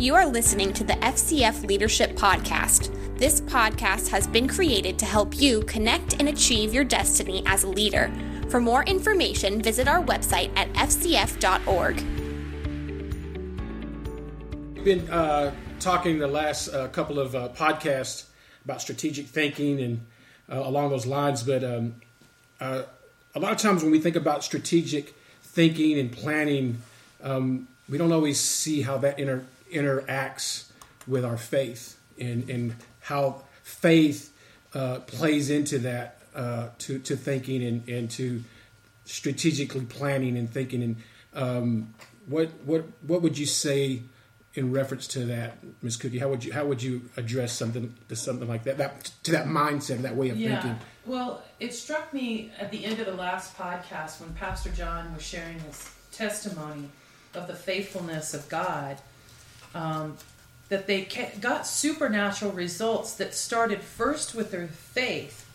You are listening to the FCF Leadership Podcast. This podcast has been created to help you connect and achieve your destiny as a leader. For more information, visit our website at fcf.org. We've been uh, talking the last uh, couple of uh, podcasts about strategic thinking and uh, along those lines, but um, uh, a lot of times when we think about strategic thinking and planning, um, we don't always see how that inter- interacts with our faith and, and how faith uh, plays into that uh, to, to thinking and, and to strategically planning and thinking. And um, what what what would you say in reference to that, Ms. Cookie? How would you how would you address something to something like that, that to that mindset, that way of Yeah. thinking? Well, it struck me at the end of the last podcast when Pastor John was sharing his testimony of the faithfulness of God, um, that they ca- got supernatural results that started first with their faith,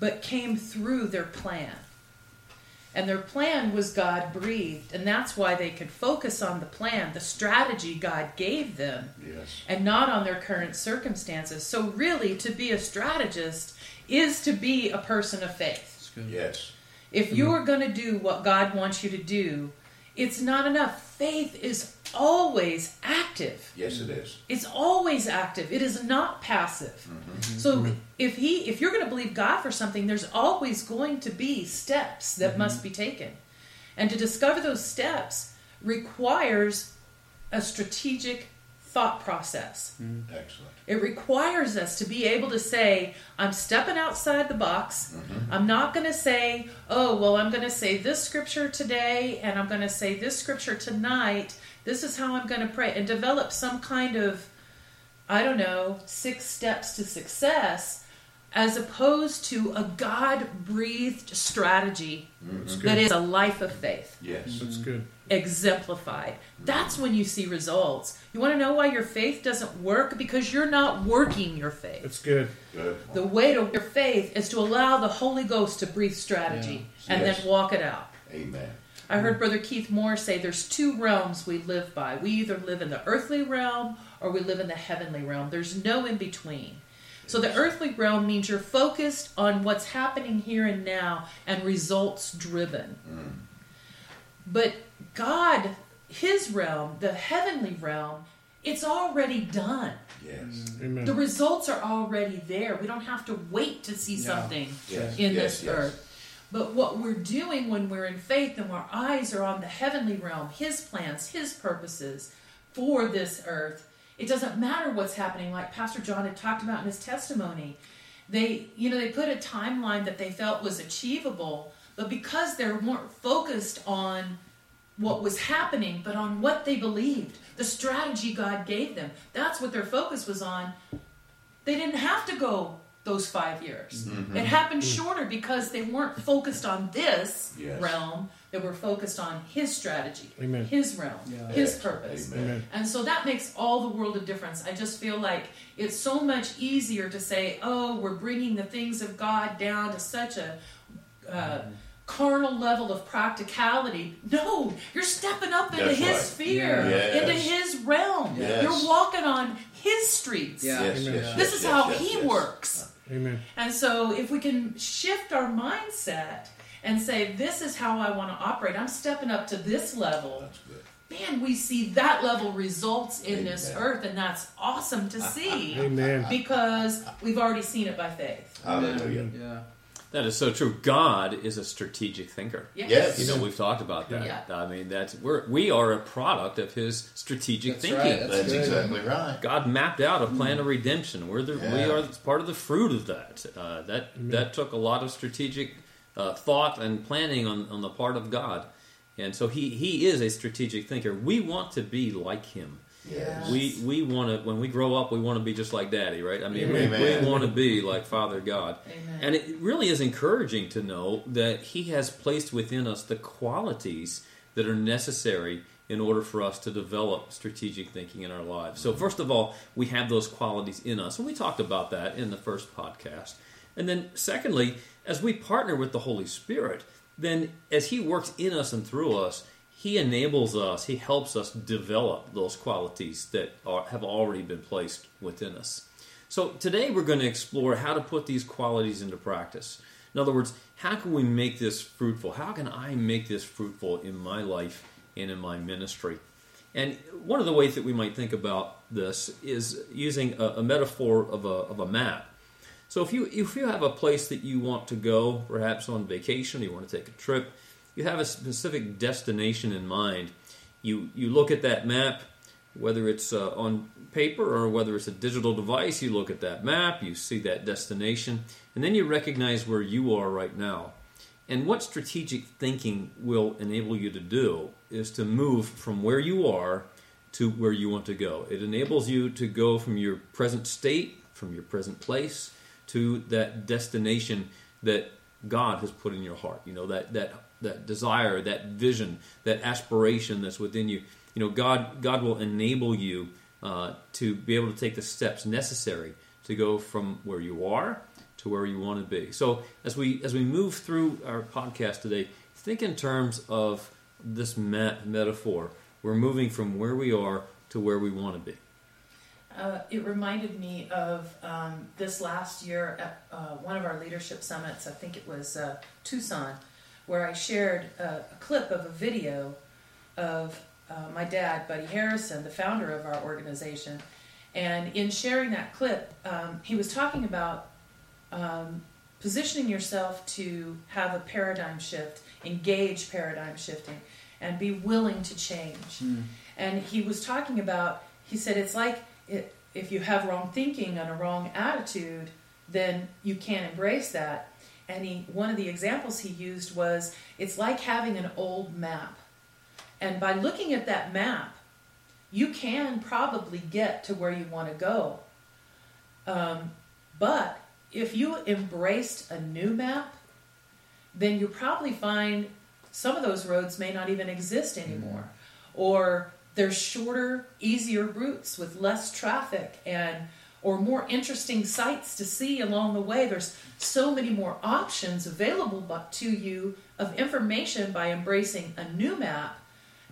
but came through their plan. And their plan was God breathed, and that's why they could focus on the plan, the strategy God gave them Yes. and not on their current circumstances. So, really, to be a strategist is to be a person of faith. Yes. If you are going to do what God wants you to do, it's not enough. Faith is always active. Yes, it is. It's always active. It is not passive. Mm-hmm. So if he if you're going to believe God for something, there's always going to be steps that mm-hmm. must be taken. And to discover those steps requires a strategic thought process. Mm-hmm. Excellent. It requires us to be able to say, I'm stepping outside the box. Mm-hmm. I'm not going to say, oh, well, I'm going to say this scripture today and I'm going to say this scripture tonight. This is how I'm going to pray and develop some kind of, I don't know, six steps to success as opposed to a God breathed strategy mm-hmm. that is a life of faith Yes. That's good. Exemplified. That's when you see results. You want to know why your faith doesn't work? Because you're not working your faith. That's good. Good. The way to your faith is to allow the Holy Ghost to breathe strategy and Yes. then walk it out. Amen. I heard Brother Keith Moore say there's two realms we live by. We either live in the earthly realm or we live in the heavenly realm. There's no in between. So the earthly realm means you're focused on what's happening here and now and results driven. Mm. But God, his realm, the heavenly realm, it's already done. Yes. Mm, amen. The results are already there. We don't have to wait to see something Yes. in yes, this yes. earth. But what we're doing when we're in faith and our eyes are on the heavenly realm, His plans, His purposes for this earth, it doesn't matter what's happening. Like Pastor John had talked about in his testimony, they, you know, they put a timeline that they felt was achievable, but because they weren't focused on what was happening, but on what they believed, the strategy God gave them. That's what their focus was on. They didn't have to go those five years. It happened shorter because they weren't focused on this Yes. realm. They were focused on His strategy, Amen. His realm, His purpose. Amen. Amen. And so that makes all the world of difference. I just feel like it's so much easier to say, oh, we're bringing the things of God down to such a uh, carnal level of practicality. No, you're stepping up into That's His right. sphere, Yes. into His realm. Yes. You're walking on His streets. Yeah. Yes, Amen. yes, This yes, is yes, how yes, He yes. works. Amen. And so, if we can shift our mindset and say, This is how I want to operate, I'm stepping up to this level, That's good. man, we see that level results in this earth, and that's awesome to see Amen. because we've already seen it by faith. Hallelujah. Yeah. That is so true. God is a strategic thinker. Yes. You know, we've talked about that. Yeah. I mean, that's we're we are a product of His strategic That's thinking. right. That's That's exactly right. God mapped out a plan of redemption. We're the we are part of the fruit of that. Uh, that that took a lot of strategic uh, thought and planning on, on the part of God, and so he he is a strategic thinker. We want to be like him. Yes. We we want to when we grow up, we want to be just like Daddy, right? I mean, we, we want to be like Father God, Amen. and it really is encouraging to know that He has placed within us the qualities that are necessary in order for us to develop strategic thinking in our lives. So, mm-hmm. first of all, we have those qualities in us, and we talked about that in the first podcast. And then, secondly, as we partner with the Holy Spirit, then as He works in us and through us, He enables us, He helps us develop those qualities that are, have already been placed within us. So today we're going to explore how to put these qualities into practice. In other words, how can we make this fruitful? How can I make this fruitful in my life and in my ministry? And one of the ways that we might think about this is using a, a metaphor of a, of a map. So if you if you have a place that you want to go, perhaps on vacation, you want to take a trip, you have a specific destination in mind. You you look at that map, whether it's uh, on paper or whether it's a digital device. You look at that map, you see that destination, and then you recognize where you are right now. And what strategic thinking will enable you to do is to move from where you are to where you want to go. It enables you to go from your present state, from your present place, to that destination that God has put in your heart. You know, that that that desire, that vision, that aspiration that's within you. You know, God God will enable you uh, to be able to take the steps necessary to go from where you are to where you want to be. So as we as we move through our podcast today, think in terms of this met- metaphor. We're moving from where we are to where we want to be. Uh, it reminded me of um, this last year at uh, one of our leadership summits. I think it was uh, Tucson, where I shared a, a, clip of a video of uh, my dad, Buddy Harrison, the founder of our organization. And in sharing that clip, um, he was talking about um, positioning yourself to have a paradigm shift, engage paradigm shifting, and be willing to change. Mm. And he was talking about, he said, it's like it, if you have wrong thinking and a wrong attitude, then you can't embrace that. And he, one of the examples he used was, it's like having an old map. And by looking at that map, you can probably get to where you want to go. Um, but if you embraced a new map, then you'll probably find some of those roads may not even exist anymore. Mm-hmm. Or there's shorter, easier routes with less traffic and or more interesting sights to see along the way. There's so many more options available to you of information by embracing a new map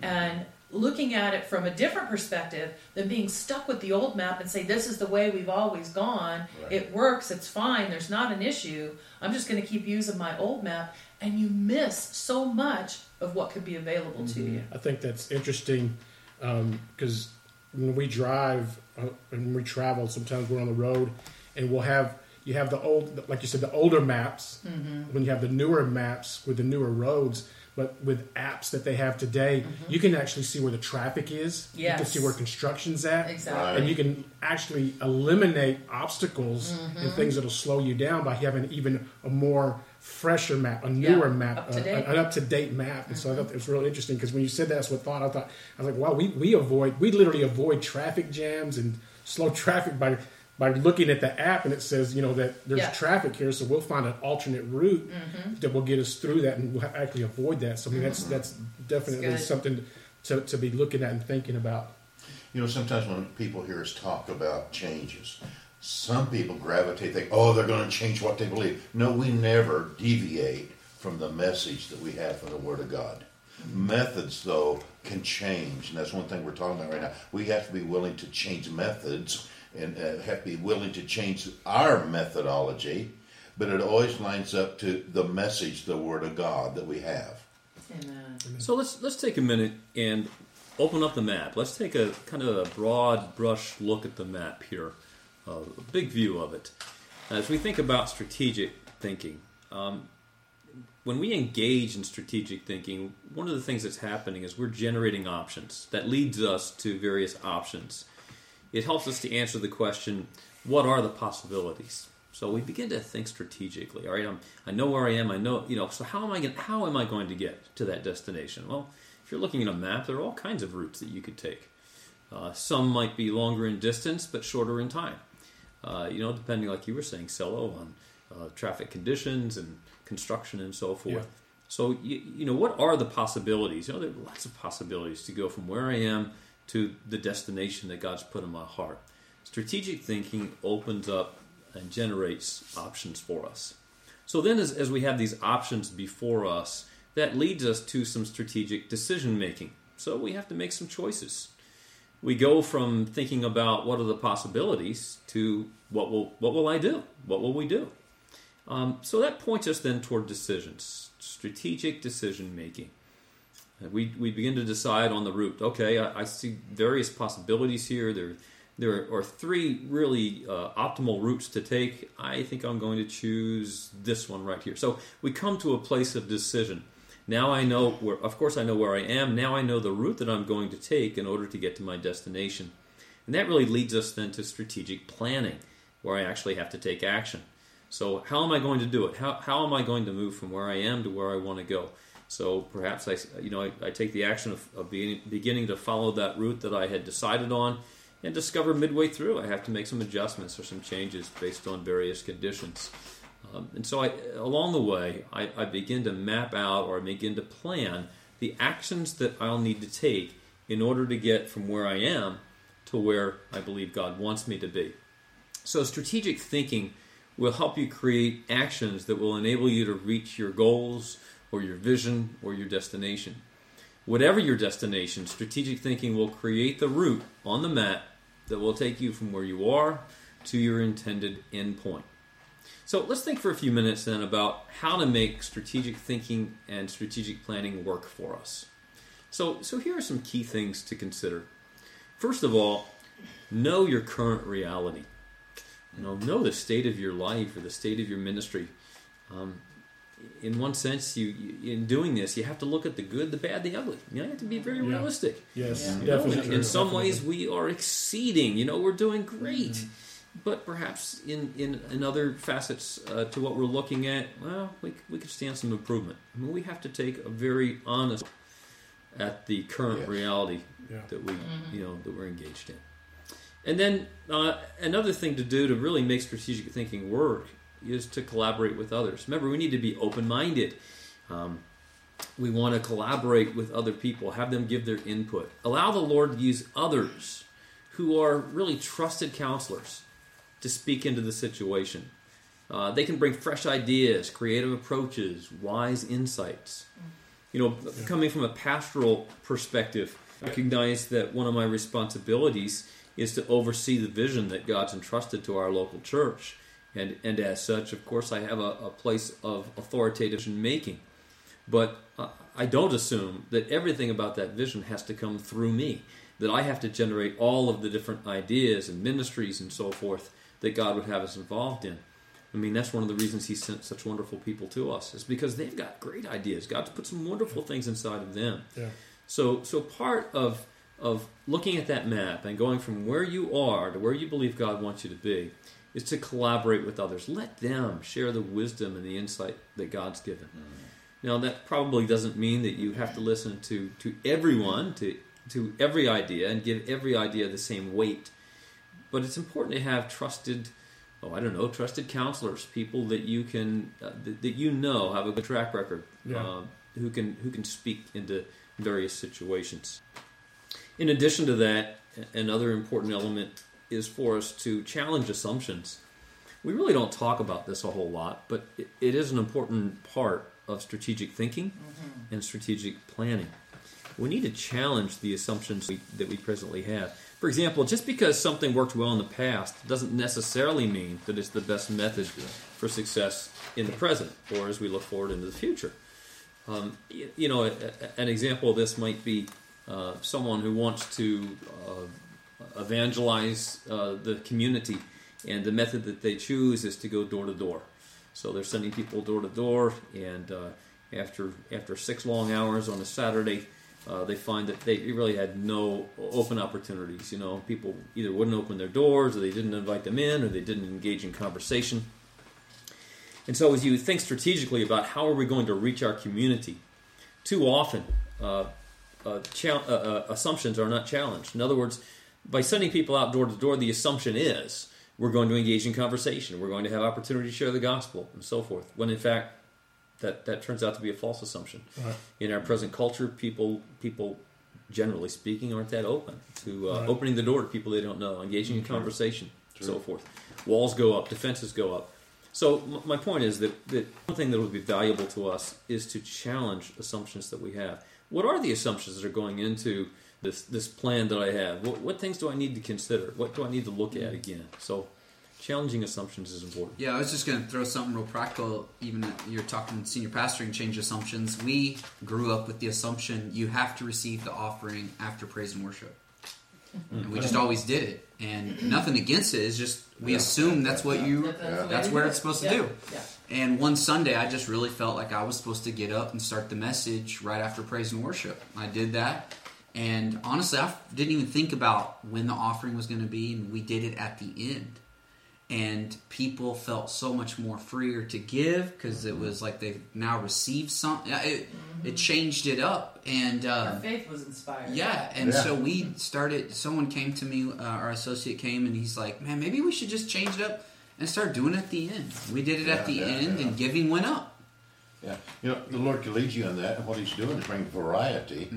and looking at it from a different perspective than being stuck with the old map and say this is the way we've always gone right. it works it's fine there's not an issue i'm just going to keep using my old map and you miss so much of what could be available mm-hmm. to you i think that's interesting because um, when we drive uh, and we travel sometimes we're on the road and we'll have you have the old like you said the older maps mm-hmm. when you have the newer maps with the newer roads but with apps that they have today, mm-hmm. you can actually see where the traffic is. Yes. You can see where construction's at. Exactly. And you can actually eliminate obstacles mm-hmm. and things that'll slow you down by having even a more fresher map, a newer yeah, map, uh, an up to date map. And mm-hmm. so I thought it was really interesting because when you said that, that's what thought I thought I was like, wow, we, we avoid we literally avoid traffic jams and slow traffic by by looking at the app and it says, you know, that there's yeah. traffic here, so we'll find an alternate route mm-hmm. that will get us through that and we'll actually avoid that. So I mean, that's mm-hmm. that's definitely that's something to, to be looking at and thinking about. You know, sometimes when people hear us talk about changes, some people gravitate, think, oh, they're going to change what they believe. No, we never deviate from the message that we have from the Word of God. Methods, though, can change, and that's one thing we're talking about right now. We have to be willing to change methods and uh, have to be willing to change our methodology, but it always lines up to the message, the Word of God that we have. Amen. So let's let's take a minute and open up the map. Let's take a kind of a broad brush look at the map here, a big view of it. As we think about strategic thinking, um, when we engage in strategic thinking, one of the things that's happening is we're generating options. That leads us to various options it helps us to answer the question, what are the possibilities? So we begin to think strategically. All right, I'm, I know where I am. I know, you know. So how am I going? How am I going to get to that destination? Well, if you're looking at a map, there are all kinds of routes that you could take. Uh, some might be longer in distance, but shorter in time. Uh, you know, depending, like you were saying, Cello, on uh, traffic conditions and construction and so forth. Yeah. So you, you know, what are the possibilities? You know, there are lots of possibilities to go from where I am to the destination that God's put in my heart. Strategic thinking opens up and generates options for us. So then, as, as we have these options before us, that leads us to some strategic decision making. So we have to make some choices. We go from thinking about what are the possibilities to what will what will I do? What will we do? Um, so that points us then toward decisions, strategic decision making. Uh, We, we begin to decide on the route. Okay, I, I see various possibilities here. There, there are three really uh, optimal routes to take. I think I'm going to choose this one right here. So we come to a place of decision. Now I know where, of course, I know where I am. Now I know the route that I'm going to take in order to get to my destination. And that really leads us then to strategic planning, where I actually have to take action. So, how am I going to do it? How, how am I going to move from where I am to where I want to go? So, perhaps I, you know, I, I take the action of, of beginning, beginning to follow that route that I had decided on, and discover midway through I have to make some adjustments or some changes based on various conditions. Um, and so, I, along the way, I, I begin to map out or I begin to plan the actions that I'll need to take in order to get from where I am to where I believe God wants me to be. So, strategic thinking will help you create actions that will enable you to reach your goals or your vision or your destination. Whatever your destination, strategic thinking will create the route on the map that will take you from where you are to your intended endpoint. So let's think for a few minutes then about how to make strategic thinking and strategic planning work for us. So, so here are some key things to consider. First of all, know your current reality. You know, know the state of your life or the state of your ministry. Um, in one sense, you, you in doing this, you have to look at the good, the bad, the ugly. You, know, you have to be very Yeah. realistic. Yes, Yeah. You know, definitely. in some definitely. ways, we are exceeding. You know, we're doing great. But perhaps in, in, in other facets uh, to what we're looking at, well, we, we could stand some improvement. I mean, we have to take a very honest at the current Yes. reality Yeah. that we you know that we're engaged in. And then uh, another thing to do to really make strategic thinking work is to collaborate with others. Remember, we need to be open minded. Um, we want to collaborate with other people, have them give their input. Allow the Lord to use others who are really trusted counselors to speak into the situation. Uh, they can bring fresh ideas, creative approaches, wise insights. You know, coming from a pastoral perspective, I recognize that one of my responsibilities is to oversee the vision that God's entrusted to our local church. And, and as such, of course, I have a, a place of authoritative making. But uh, I don't assume that everything about that vision has to come through me, that I have to generate all of the different ideas and ministries and so forth that God would have us involved in. I mean, that's one of the reasons He sent such wonderful people to us, is because they've got great ideas. God's put some wonderful things inside of them. Yeah. So, so part of of looking at that map and going from where you are to where you believe God wants you to be is to collaborate with others. Let them share the wisdom and the insight that God's given. Mm-hmm. Now, that probably doesn't mean that you have to listen to to everyone, to to every idea, and give every idea the same weight. But it's important to have trusted, oh, I don't know, trusted counselors, people that you can uh, that, that you know have a good track record, Yeah. uh, who can who can speak into various situations. In addition to that, another important element is for us to challenge assumptions. We really don't talk about this a whole lot, but it, it is an important part of strategic thinking and strategic planning. We need to challenge the assumptions we, that we presently have. For example, just because something worked well in the past doesn't necessarily mean that it's the best method for success in the present or as we look forward into the future. Um, you, know, an example of this might be uh, someone who wants to uh, evangelize uh, the community, and the method that they choose is to go door to door. So they're sending people door to door, and uh, after after six long hours on a Saturday, uh, they find that they really had no open opportunities. You know, people either wouldn't open their doors, or they didn't invite them in, or they didn't engage in conversation. And so, as you think strategically about how are we going to reach our community, too often uh, uh, chal- uh, uh, assumptions are not challenged. In other words, by sending people out door to door, the assumption is we're going to engage in conversation, we're going to have opportunity to share the gospel, and so forth. When in fact, that, that turns out to be a false assumption. Right. In our present culture, people people generally speaking aren't that open to uh, Right. opening the door to people they don't know, engaging in conversation, so forth. Walls go up, defenses go up. So m- my point is that, that one thing that would be valuable to us is to challenge assumptions that we have. What are the assumptions that are going into this this plan that I have? What, what things do I need to consider? What do I need to look at again? So challenging assumptions is important. Yeah, I was just going to throw something real practical. Even if you're talking senior pastoring, change assumptions. We grew up with the assumption you have to receive the offering after praise and worship. Hmm. And we just always did it. And nothing against it. It's just we Yeah. assume that's what you That- that's the that's where it's it. supposed Yeah. to do. Yeah. And one Sunday, I just really felt like I was supposed to get up and start the message right after praise and worship. I did that. And honestly, I didn't even think about when the offering was going to be, and we did it at the end. And people felt so much more freer to give because it was like they now received something. It, it changed it up. And Our uh, faith was inspired. yeah, and Yeah. so we started. Someone came to me, uh, our associate came, and he's like, "Man, maybe we should just change it up and start doing it at the end." We did it at the Yeah, yeah, end, yeah. and giving went up. Yeah, you know, the Lord can lead you in that, and what He's doing is bringing variety,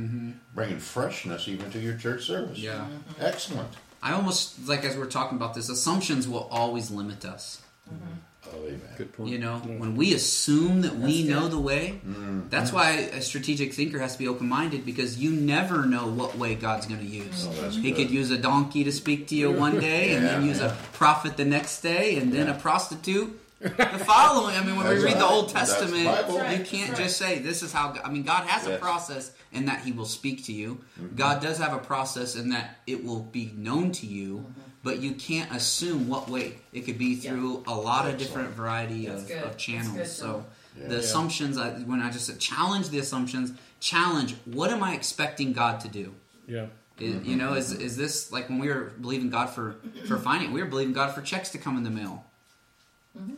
bringing freshness even to your church service. Yeah. Excellent. I almost like as we're talking about this, assumptions will always limit us. Mm-hmm. Oh, amen. Good point. You know, mm-hmm. when we assume that we That's know good. the way, mm-hmm. that's why a strategic thinker has to be open minded because you never know what way God's going to use. Oh, that's He good. could use a donkey to speak to you one day, and then use yeah. a prophet the next day, and then Yeah. a prostitute the following. I mean, when we That's read the. Old Testament, Bible. You can't That's just say this is how. God, I mean, God has a process in that He will speak to you. Mm-hmm. God does have a process in that it will be known to you. But you can't assume what way it could be Yeah. through a lot of different variety of, of channels. so Yeah. the Yeah. assumptions, I, when I just said challenge the assumptions, challenge what am I expecting God to do? Yeah. Is, You know, is is this like when we were believing God for for finance? We were believing God for checks to come in the mail,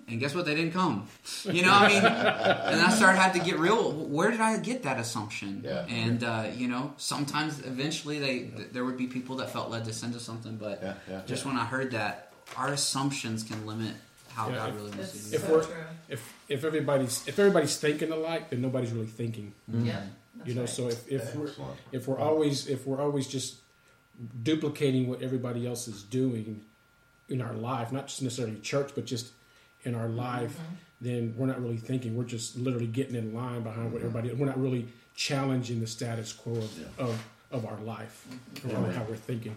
and guess what? They didn't come. You know, I mean, and I started had to get real. Where did I get that assumption? Yeah. And uh, you know, sometimes eventually they th- there would be people that felt led to send us something, but Yeah, yeah, just yeah. when I heard that, our assumptions can limit how Yeah, God if- really wants to That's use If it. so. If if everybody's if everybody's thinking alike, then nobody's really thinking. Yeah. That's you know, right. so if, if we're if we're always if we're always just duplicating what everybody else is doing in our life, not just necessarily church, but just in our life, Mm-hmm. then we're not really thinking. We're just literally getting in line behind what everybody. We're not really challenging the status quo of of, of our life Mm-hmm. how we're thinking.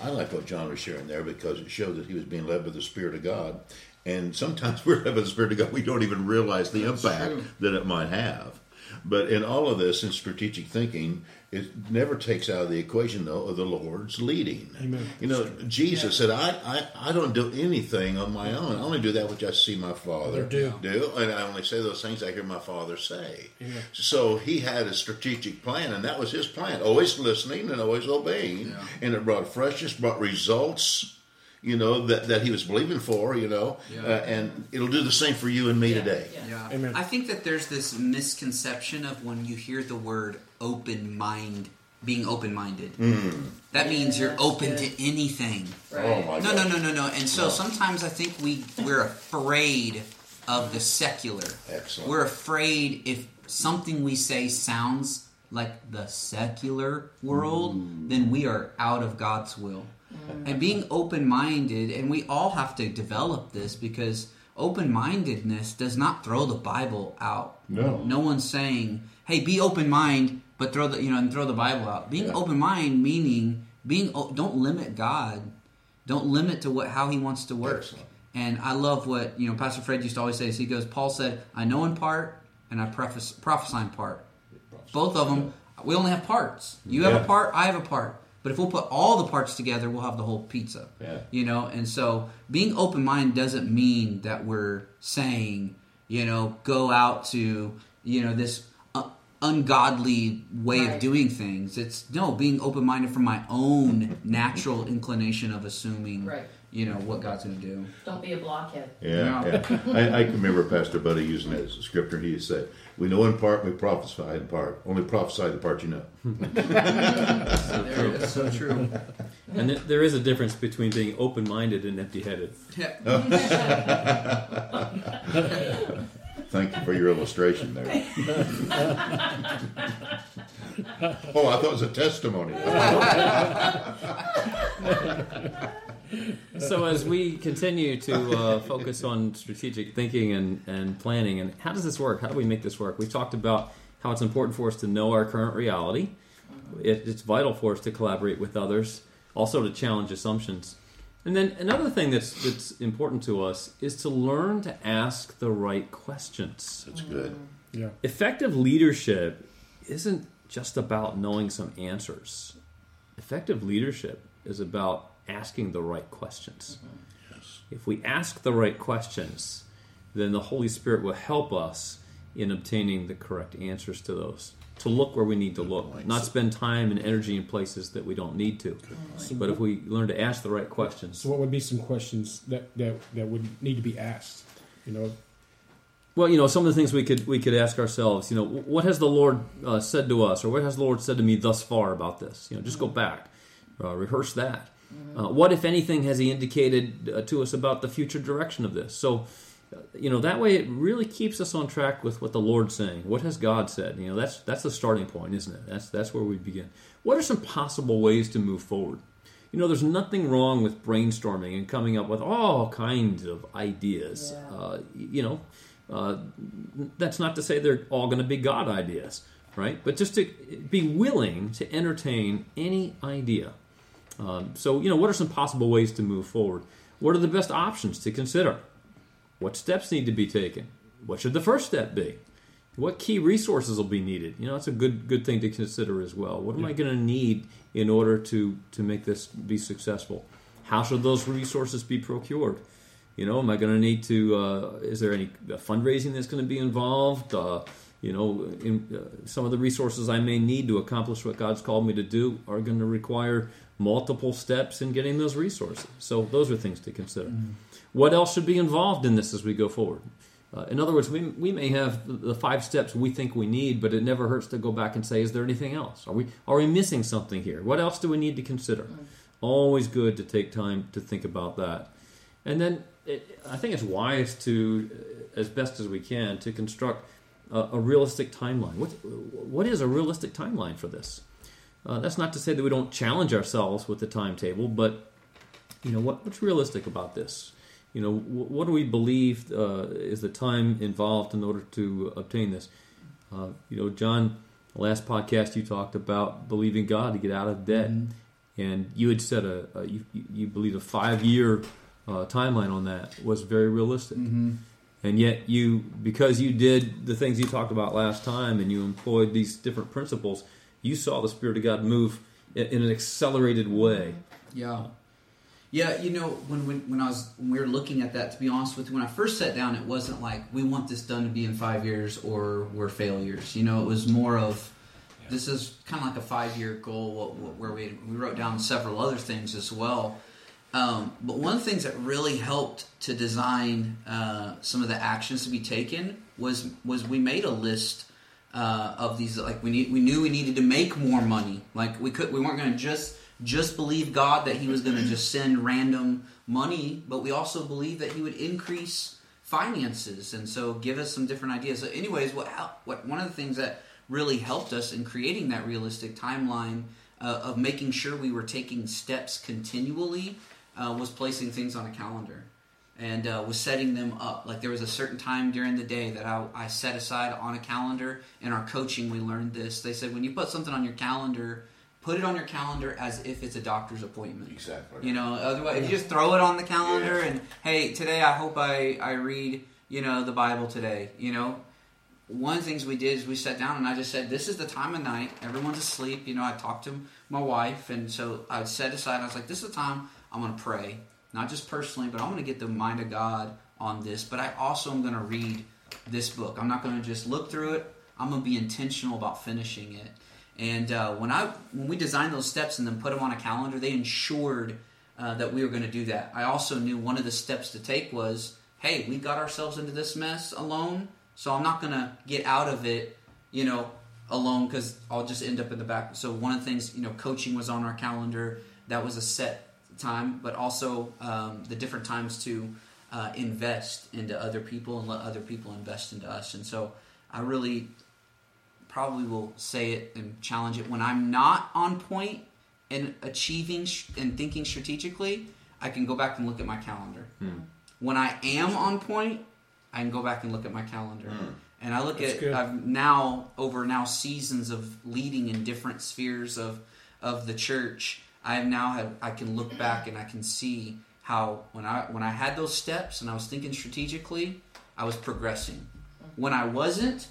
I like what John was sharing there because it showed that he was being led by the Spirit of God. And sometimes we're led by the Spirit of God, we don't even realize the impact true. that it might have. But in all of this, in strategic thinking, it never takes out of the equation, though, of the Lord's leading. Amen. You know, Jesus said, I, I, I don't do anything on my own. I only do that which I see my Father Do. do. And I only say those things I hear my Father say. Amen. So he had a strategic plan, and that was his plan. Always listening and always obeying. Yeah. And it brought freshness, brought results, you know, that, that he was believing for, you know. Yeah. Uh, and it'll do the same for you and me Yeah, today. yeah. Yeah. Amen. I think that there's this misconception of when you hear the word open mind, being open minded. That means you're open good. to anything. Oh, my No, gosh. no, no, no, no. And so No. sometimes I think we we're afraid of the secular. Excellent. We're afraid if something we say sounds like the secular world, then we are out of God's will. And being open minded, and we all have to develop this because open mindedness does not throw the Bible out. No. No one's saying, hey, be open mind, but throw the you know and throw the Bible out. Being Yeah. open mind meaning being don't limit God. Don't limit to what how he wants to work. Excellent. And I love what you know. Pastor Fred used to always say. Is he goes, Paul said, "I know in part, and I preface, prophesy in part." Both of them, we only have parts. You have Yeah. a part, I have a part. But if we'll put all the parts together, we'll have the whole pizza. Yeah. You know, and so being open minded doesn't mean that we're saying, you know, go out to, you know, this uh, ungodly way Right. of doing things. It's no being open minded from my own natural inclination of assuming, Right. you know, what God's going to do. Don't be a blockhead. Yeah, Yeah. yeah. I, I can remember Pastor Buddy using that as a scripture. He said, "We know in part, we prophesy in part. Only prophesy the part you know." There, that's so true. And th- there is a difference between being open minded and empty headed. Thank you for your illustration there. oh, I thought it was a testimony. so as we continue to uh, focus on strategic thinking and, and planning, and how does this work? How do we make this work? we've talked about how it's important for us to know our current reality. It, it's vital for us to collaborate with others, also to challenge assumptions. And then another thing that's that's important to us is to learn to ask the right questions. That's good. Yeah. Effective leadership isn't just about knowing some answers. Effective leadership is about asking the right questions. Yes. If we ask the right questions, then the Holy Spirit will help us in obtaining the correct answers to those. To look where we need to look, point. not spend time and energy in places that we don't need to. But if we learn to ask the right questions, So, what would be some questions that, that, that would need to be asked? You know, Well, you know, some of the things we could we could ask ourselves, you know, what has the Lord uh, said to us, or what has the Lord said to me thus far about this? You know, just go back, uh, rehearse that. Uh, what, if anything, has He indicated uh, to us about the future direction of this? So, uh, you know, that way it really keeps us on track with what the Lord's saying. What has God said? You know, that's that's the starting point, isn't it? That's that's where we begin. What are some possible ways to move forward? You know, there's nothing wrong with brainstorming and coming up with all kinds of ideas. Yeah. Uh, you know, uh, that's not to say they're all going to be God ideas, right? But just to be willing to entertain any idea. Um, so, you know, what are some possible ways to move forward? What are the best options to consider? What steps need to be taken? What should the first step be? What key resources will be needed? You know, that's a good good thing to consider as well. What am I going to need in order to to make this be successful? How should those resources be procured? You know, am I going to need to? Uh, is there any fundraising that's going to be involved? Uh, you know, in, uh, some of the resources I may need to accomplish what God's called me to do are going to require multiple steps in getting those resources. So those are things to consider. What else should be involved in this as we go forward? Uh, in other words, we, we may have the- five steps we think we need, but it never hurts to go back and say, is there anything else? Are we are we missing something here? What else do we need to consider? Always good to take time to think about that. And then it, I think it's wise to, uh, as best as we can, to construct a, a realistic timeline. What what is a realistic timeline for this? Uh, that's not to say that we don't challenge ourselves with the timetable, but you know what, what's realistic about this? You know, wh- what do we believe uh, is the time involved in order to obtain this? Uh, you know, John, the last podcast you talked about believing God to get out of debt, and you had said a, a you, you believe a five year uh, timeline on that was very realistic. And yet, you because you did the things you talked about last time, and you employed these different principles, you saw the Spirit of God move in, an accelerated way. Yeah. Yeah, you know, when, when when I was when we were looking at that, to be honest with you, when I first sat down, it wasn't like we want this done to be in five years or we're failures. You know, it was more of this is kind of like a five year goal where we we wrote down several other things as well. Um, but one of the things that really helped to design uh, some of the actions to be taken was was we made a list uh, of these like we need we knew we needed to make more money. Like we could we weren't going to just just believe God that he was going to just send random money but we also believed that he would increase finances and so give us some different ideas. So anyways what what one of the things that really helped us in creating that realistic timeline uh, of making sure we were taking steps continually uh, was placing things on a calendar and uh, was setting them up. Like there was a certain time during the day that I, I set aside on a calendar. In our coaching, we learned this. They said when you put something on your calendar, put it on your calendar as if it's a doctor's appointment. Exactly. You know, otherwise, if you just throw it on the calendar and hey, today I hope I I read you know the Bible today. You know, one of the things we did is we sat down and I just said, this is the time of night. Everyone's asleep. You know, I talked to my wife, and so I set aside. I was like, this is the time I'm going to pray, not just personally, but I'm going to get the mind of God on this. But I also am going to read this book. I'm not going to just look through it. I'm going to be intentional about finishing it. And uh, when I when we designed those steps and then put them on a calendar, they ensured uh, that we were going to do that. I also knew one of the steps to take was, hey, we got ourselves into this mess alone, so I'm not going to get out of it, you know, alone because I'll just end up in the back. So one of the things, you know, coaching was on our calendar. That was a set time, but also um, the different times to uh, invest into other people and let other people invest into us. And so I really probably will say it and challenge it when I'm not on point in achieving sh- and thinking strategically. I can go back and look at my calendar. When I am on point, I can go back and look at my calendar. And I look That's at good. I've now over now seasons of leading in different spheres of of the church. I have now have I can look back and I can see how when I when I had those steps and I was thinking strategically, I was progressing. When I wasn't,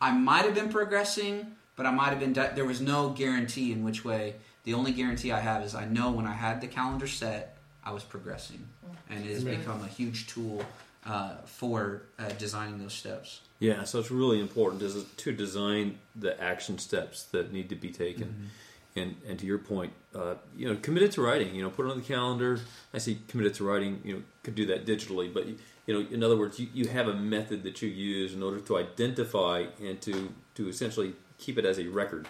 I might have been progressing, but I might have been. There was no guarantee in which way. The only guarantee I have is I know when I had the calendar set, I was progressing, and it has Amen. become a huge tool uh, for uh, designing those steps. Yeah, so it's really important is to design the action steps that need to be taken. And and to your point, uh, you know, committed to writing. You know, put it on the calendar. I see committed to writing. You know, could do that digitally, but you know, in other words, you, you have a method that you use in order to identify and to to essentially keep it as a record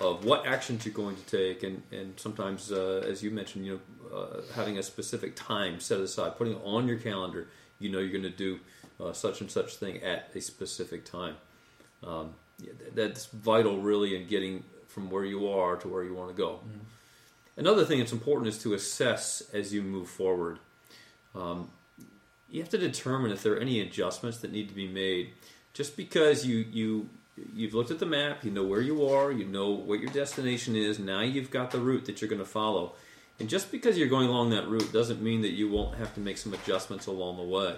of what actions you're going to take, and and sometimes, uh, as you mentioned, you know, uh, having a specific time set aside, putting it on your calendar. You know, you're going to do uh, such and such thing at a specific time. Um, yeah, that's vital, really, in getting from where you are to where you want to go. Another thing that's important is to assess as you move forward. Um, you have to determine if there are any adjustments that need to be made. Just because you you you've looked at the map, you know where you are, you know what your destination is. Now you've got the route that you're going to follow, and just because you're going along that route doesn't mean that you won't have to make some adjustments along the way.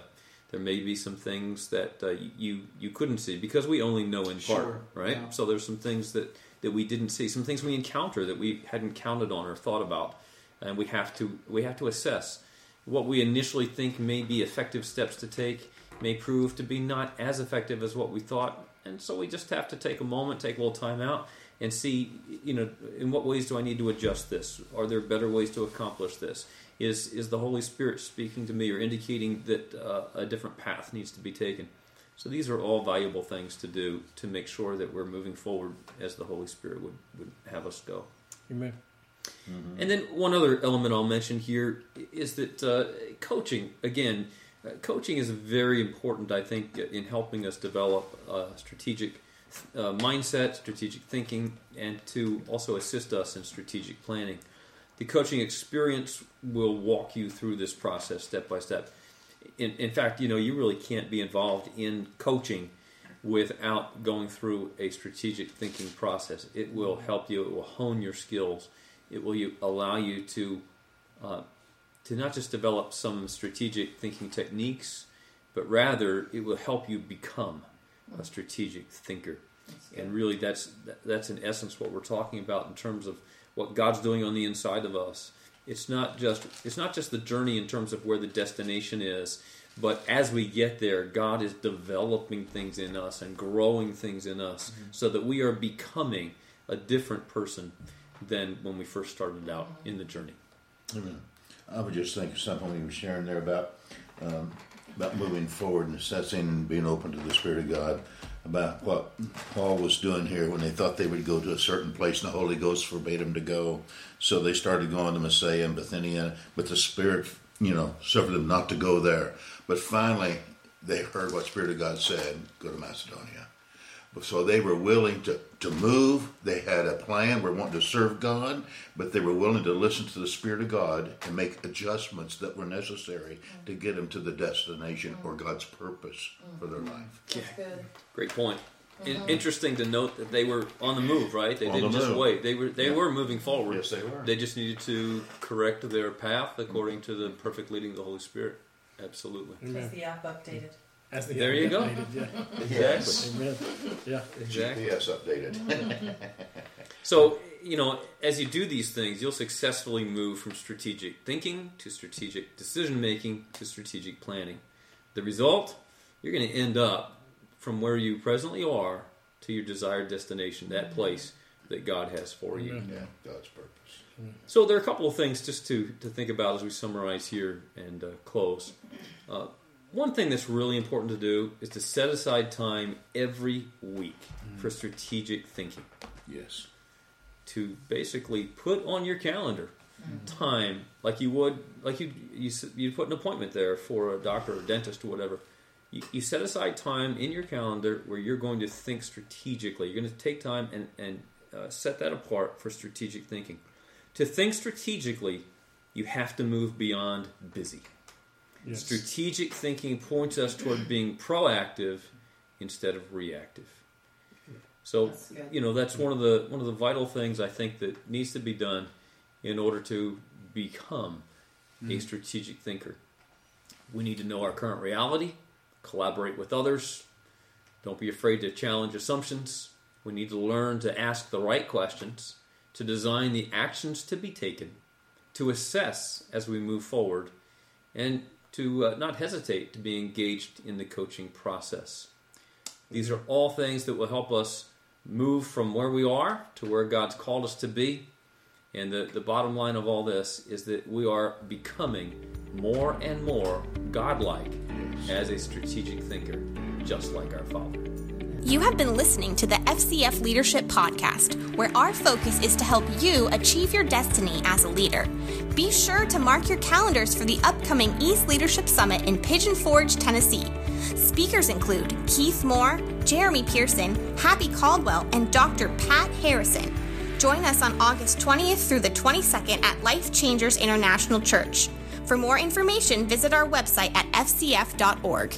There may be some things that uh, you you couldn't see because we only know in part, Sure, right? yeah. So there's some things that that we didn't see, some things we encounter that we hadn't counted on or thought about, and we have to we have to assess what we initially think may be effective steps to take may prove to be not as effective as what we thought, and so we just have to take a moment, take a little time out, and see, you know, in what ways do I need to adjust this? Are there better ways to accomplish this? Is is the Holy Spirit speaking to me or indicating that uh, a different path needs to be taken? So these are all valuable things to do to make sure that we're moving forward as the Holy Spirit would, would have us go. Amen. And then one other element I'll mention here is that uh, coaching, again, uh, coaching is very important, I think, in helping us develop a strategic uh, mindset, strategic thinking, and to also assist us in strategic planning. The coaching experience will walk you through this process step by step. In, in fact, you know, you really can't be involved in coaching without going through a strategic thinking process. It will help you. It will hone your skills. It will you, allow you to uh, to not just develop some strategic thinking techniques, but rather it will help you become a strategic thinker. And really, that's that's in essence what we're talking about in terms of what God's doing on the inside of us. It's not just it's not just the journey in terms of where the destination is, but as we get there, God is developing things in us and growing things in us, so that we are becoming a different person than when we first started out in the journey. Amen. I would just think of something we were sharing there about um, about moving forward and assessing and being open to the Spirit of God. About what Paul was doing here when they thought they would go to a certain place and the Holy Ghost forbade them to go, so they started going to Mysia and Bithynia, but the Spirit, you know, suffered them not to go there. But finally, they heard what Spirit of God said: "Go to Macedonia." So they were willing to, to move. They had a plan. We're wanting to serve God, but they were willing to listen to the Spirit of God and make adjustments that were necessary to get them to the destination or God's purpose for their mm-hmm. life. That's good. Great point. In- mm-hmm. interesting to note that they were on the move, right? They On didn't the just wait. They were they Yeah. were moving forward. Yes, they were. They just needed to correct their path according mm-hmm. to the perfect leading of the Holy Spirit. Absolutely. Is Amen. the app updated? As the There you go. Yeah. Exactly. Amen. Yeah. Exactly. GPS updated. So, you know, as you do these things, you'll successfully move from strategic thinking to strategic decision making to strategic planning. The result, you're going to end up from where you presently are to your desired destination, that place that God has for you. Yeah, God's purpose. So there are a couple of things just to, to think about as we summarize here and uh, close. Uh, one thing that's really important to do is to set aside time every week for strategic thinking. Yes. To basically put on your calendar time like you would like you you you put an appointment there for a doctor or dentist or whatever. You, you set aside time in your calendar where you're going to think strategically. You're going to take time and and uh, set that apart for strategic thinking. To think strategically you have to move beyond busy. Yes. Strategic thinking points us toward being proactive instead of reactive. So, you know, that's one of the one of the vital things I think that needs to be done in order to become a mm-hmm. strategic thinker. We need to know our current reality, collaborate with others, don't be afraid to challenge assumptions. We need to learn to ask the right questions, to design the actions to be taken, to assess as we move forward, and to uh, not hesitate to be engaged in the coaching process. These are all things that will help us move from where we are to where God's called us to be. And the, the bottom line of all this is that we are becoming more and more godlike as a strategic thinker, just like our Father. You have been listening to the FCF Leadership Podcast, where our focus is to help you achieve your destiny as a leader. Be sure to mark your calendars for the upcoming East Leadership Summit in Pigeon Forge, Tennessee. Speakers include Keith Moore, Jeremy Pearson, Happy Caldwell, and Dr. Pat Harrison. Join us on August 20th through the 22nd at Life Changers International Church. For more information, visit our website at fcf.org.